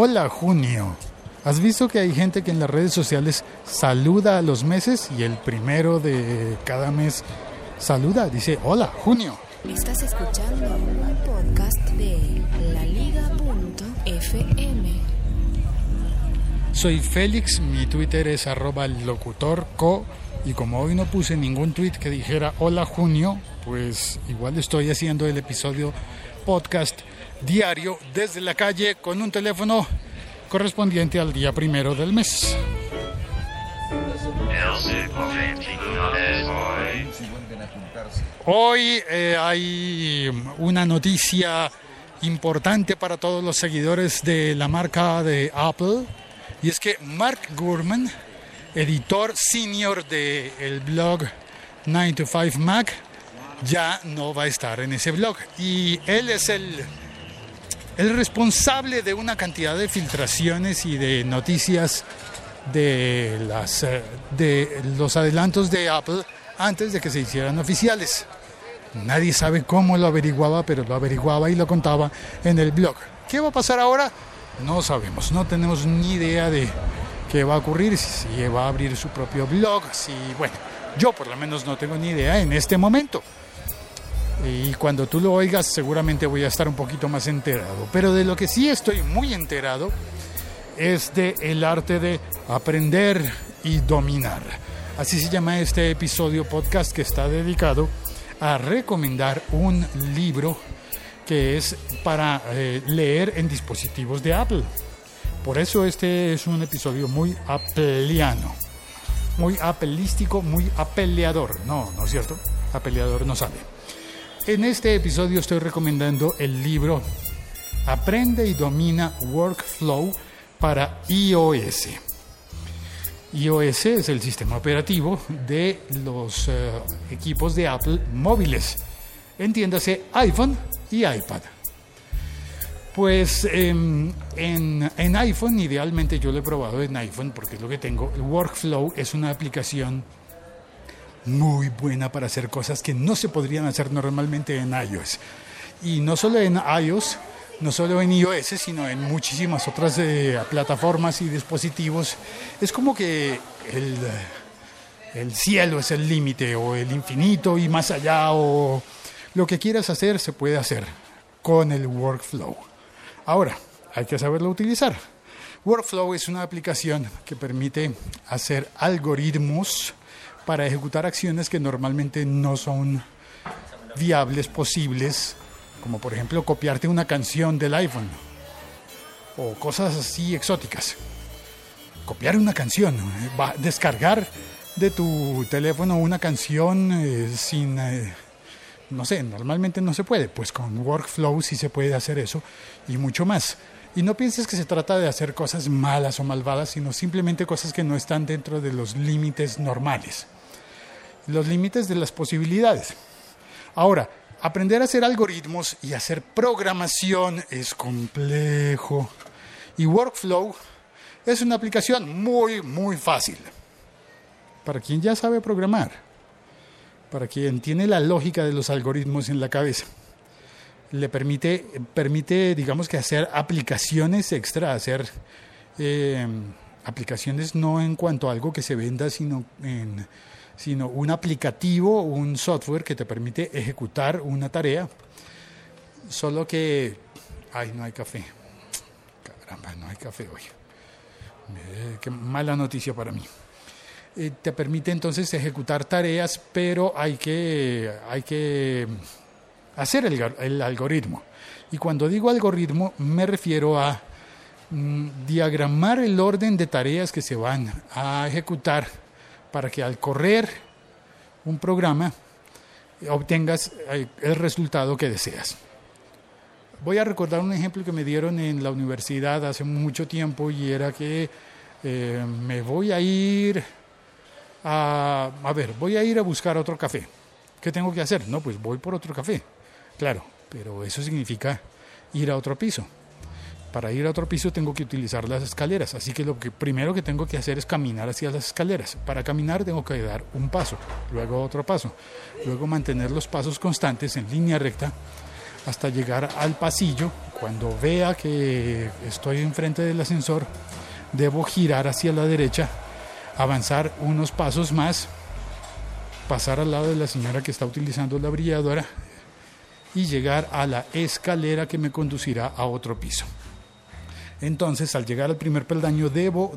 Hola, junio. ¿Has visto que hay gente que en las redes sociales saluda a los meses y el primero de cada mes saluda? Dice, hola, junio. Estás escuchando un podcast de laliga.fm. Soy Félix, mi Twitter es arroba locutorco y como hoy no puse ningún tweet que dijera hola junio, pues igual estoy haciendo el episodio podcast diario desde la calle con un teléfono correspondiente al día primero del mes. Hoy eh, hay una noticia importante para todos los seguidores de la marca de Apple y es que Mark Gurman, editor senior del blog 9 to 5 Mac, ya no va a estar en ese blog y él es el el responsable de una cantidad de filtraciones y de noticias de, las, eh, de los adelantos de Apple antes de que se hicieran oficiales. Nadie sabe cómo lo averiguaba, pero lo averiguaba y lo contaba en el blog. ¿Qué va a pasar ahora? No sabemos, no tenemos ni idea de qué va a ocurrir, si va a abrir su propio blog, si, bueno, yo por lo menos no tengo ni idea en este momento y cuando tú lo oigas seguramente voy a estar un poquito más enterado. Pero de lo que sí estoy muy enterado es de el arte de aprender y dominar. Así se llama este episodio podcast que está dedicado a recomendar un libro que es para eh, leer en dispositivos de Apple. Por eso este es un episodio muy apeliano, muy apelístico, muy apeleador. No, no es cierto, apeleador no sale. En este episodio estoy recomendando el libro Aprende y domina Workflow para iOS. iOS es el sistema operativo de los eh, equipos de Apple móviles. Entiéndase iPhone y iPad. Pues em, en, iPhone, idealmente yo lo he probado en iPhone porque es lo que tengo. El Workflow es una aplicación muy buena para hacer cosas que no se podrían hacer normalmente en iOS. Y no solo en iOS, no solo en iOS, sino en muchísimas otras eh, plataformas y dispositivos. Es como que el, el cielo es el límite o el infinito y más allá o lo que quieras hacer se puede hacer con el workflow. Ahora, hay que saberlo utilizar. Workflow es una aplicación que permite hacer algoritmos para ejecutar acciones que normalmente no son viables, posibles, como por ejemplo copiarte una canción del iPhone o cosas así exóticas. Copiar una canción, va, descargar de tu teléfono una canción eh, sin, eh, no sé, normalmente no se puede, pues con Workflow sí se puede hacer eso y mucho más. Y no pienses que se trata de hacer cosas malas o malvadas, sino simplemente cosas que no están dentro de los límites normales los límites de las posibilidades. Ahora, aprender a hacer algoritmos y hacer programación es complejo. Y Workflow es una aplicación muy, muy fácil. Para quien ya sabe programar, para quien tiene la lógica de los algoritmos en la cabeza, le permite, permite digamos que hacer aplicaciones extra, hacer eh, aplicaciones no en cuanto a algo que se venda, sino en sino un aplicativo, un software que te permite ejecutar una tarea, solo que, ay, no hay café. caramba, no hay café hoy. Eh, qué mala noticia para mí. Eh, te permite entonces ejecutar tareas, pero hay que, hay que hacer el, el algoritmo. Y cuando digo algoritmo, me refiero a mm, diagramar el orden de tareas que se van a ejecutar para que al correr un programa obtengas eh, el resultado que deseas. Voy a recordar un ejemplo que me dieron en la universidad hace mucho tiempo y era que eh, me voy a ir a, a ver, voy a ir a buscar otro café. ¿Qué tengo que hacer? No, pues voy por otro café. Claro, pero eso significa ir a otro piso. Para ir a otro piso tengo que utilizar las escaleras, así que lo que primero que tengo que hacer es caminar hacia las escaleras. Para caminar tengo que dar un paso, luego otro paso, luego mantener los pasos constantes en línea recta hasta llegar al pasillo. Cuando vea que estoy enfrente del ascensor, debo girar hacia la derecha, avanzar unos pasos más, pasar al lado de la señora que está utilizando la brilladora y llegar a la escalera que me conducirá a otro piso. Entonces, al llegar al primer peldaño, debo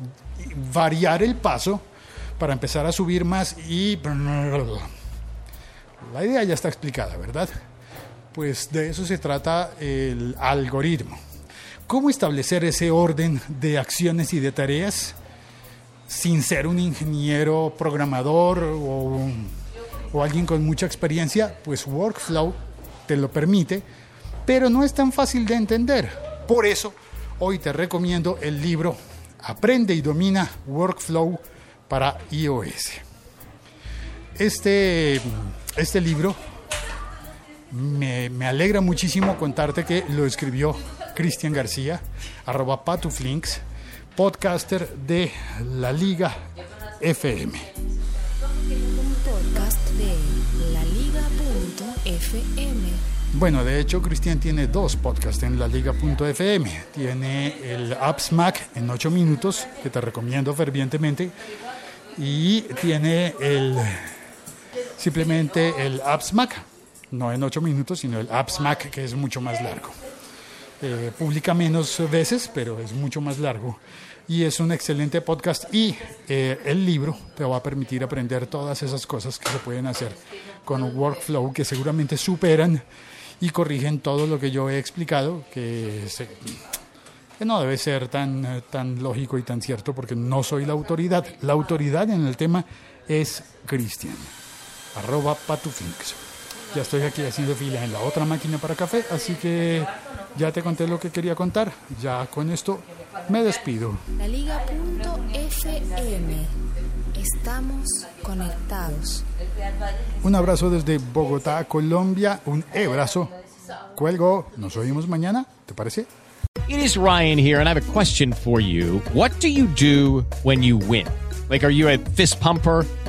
variar el paso para empezar a subir más y... La idea ya está explicada, ¿verdad? Pues de eso se trata el algoritmo. ¿Cómo establecer ese orden de acciones y de tareas sin ser un ingeniero programador o, alguien con mucha experiencia? Pues Workflow te lo permite, pero no es tan fácil de entender. Por eso, hoy te recomiendo el libro Aprende y domina Workflow para iOS. Este, este libro me, me, alegra muchísimo contarte que lo escribió Cristian García, arroba patuflinks, podcaster de la Liga FM. Un podcast de laliga.fm. Bueno, de hecho, Cristian tiene dos podcasts en la liga.fm. Tiene el Apps Mac en 8 minutos, que te recomiendo fervientemente. Y tiene el simplemente el Apps Mac, no en 8 minutos, sino el Apps Mac, que es mucho más largo. Eh, publica menos veces, pero es mucho más largo. Y es un excelente podcast y eh, el libro te va a permitir aprender todas esas cosas que se pueden hacer con Workflow que seguramente superan y corrigen todo lo que yo he explicado, que, se, no debe ser tan, tan lógico y tan cierto porque no soy la autoridad. La autoridad en el tema es Cristian, arroba patufinks. Ya estoy aquí haciendo fila en la otra máquina para café, así que ya te conté lo que quería contar. Ya con esto me despido. La. Estamos conectados. Un abrazo desde Bogotá, Colombia. Un abrazo. Cuelgo. Nos oímos mañana. ¿Te parece? It is Ryan here, and I have a question for you. What do you do when you win? Like, are you a fist pumper?